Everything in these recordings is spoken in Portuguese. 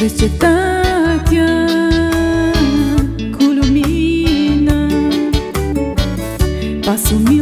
Tristitatea cu lumină Pasul mi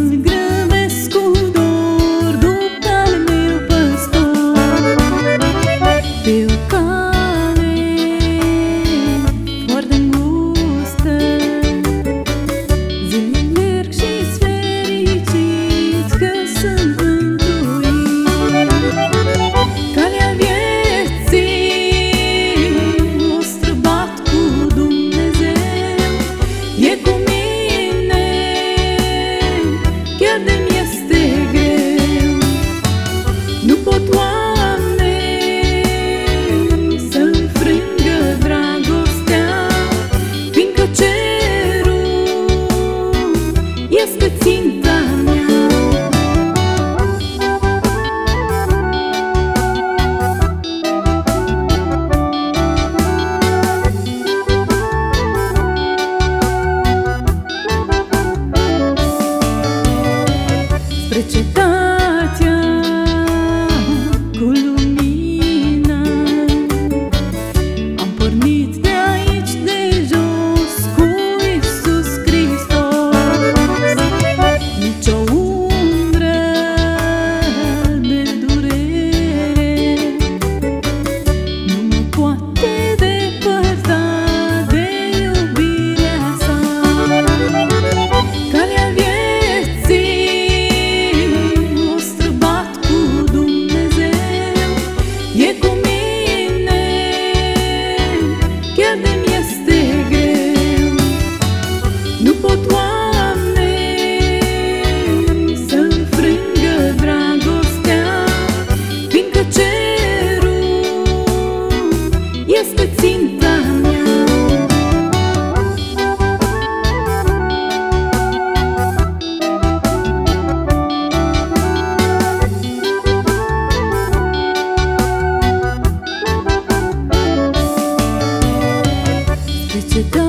to go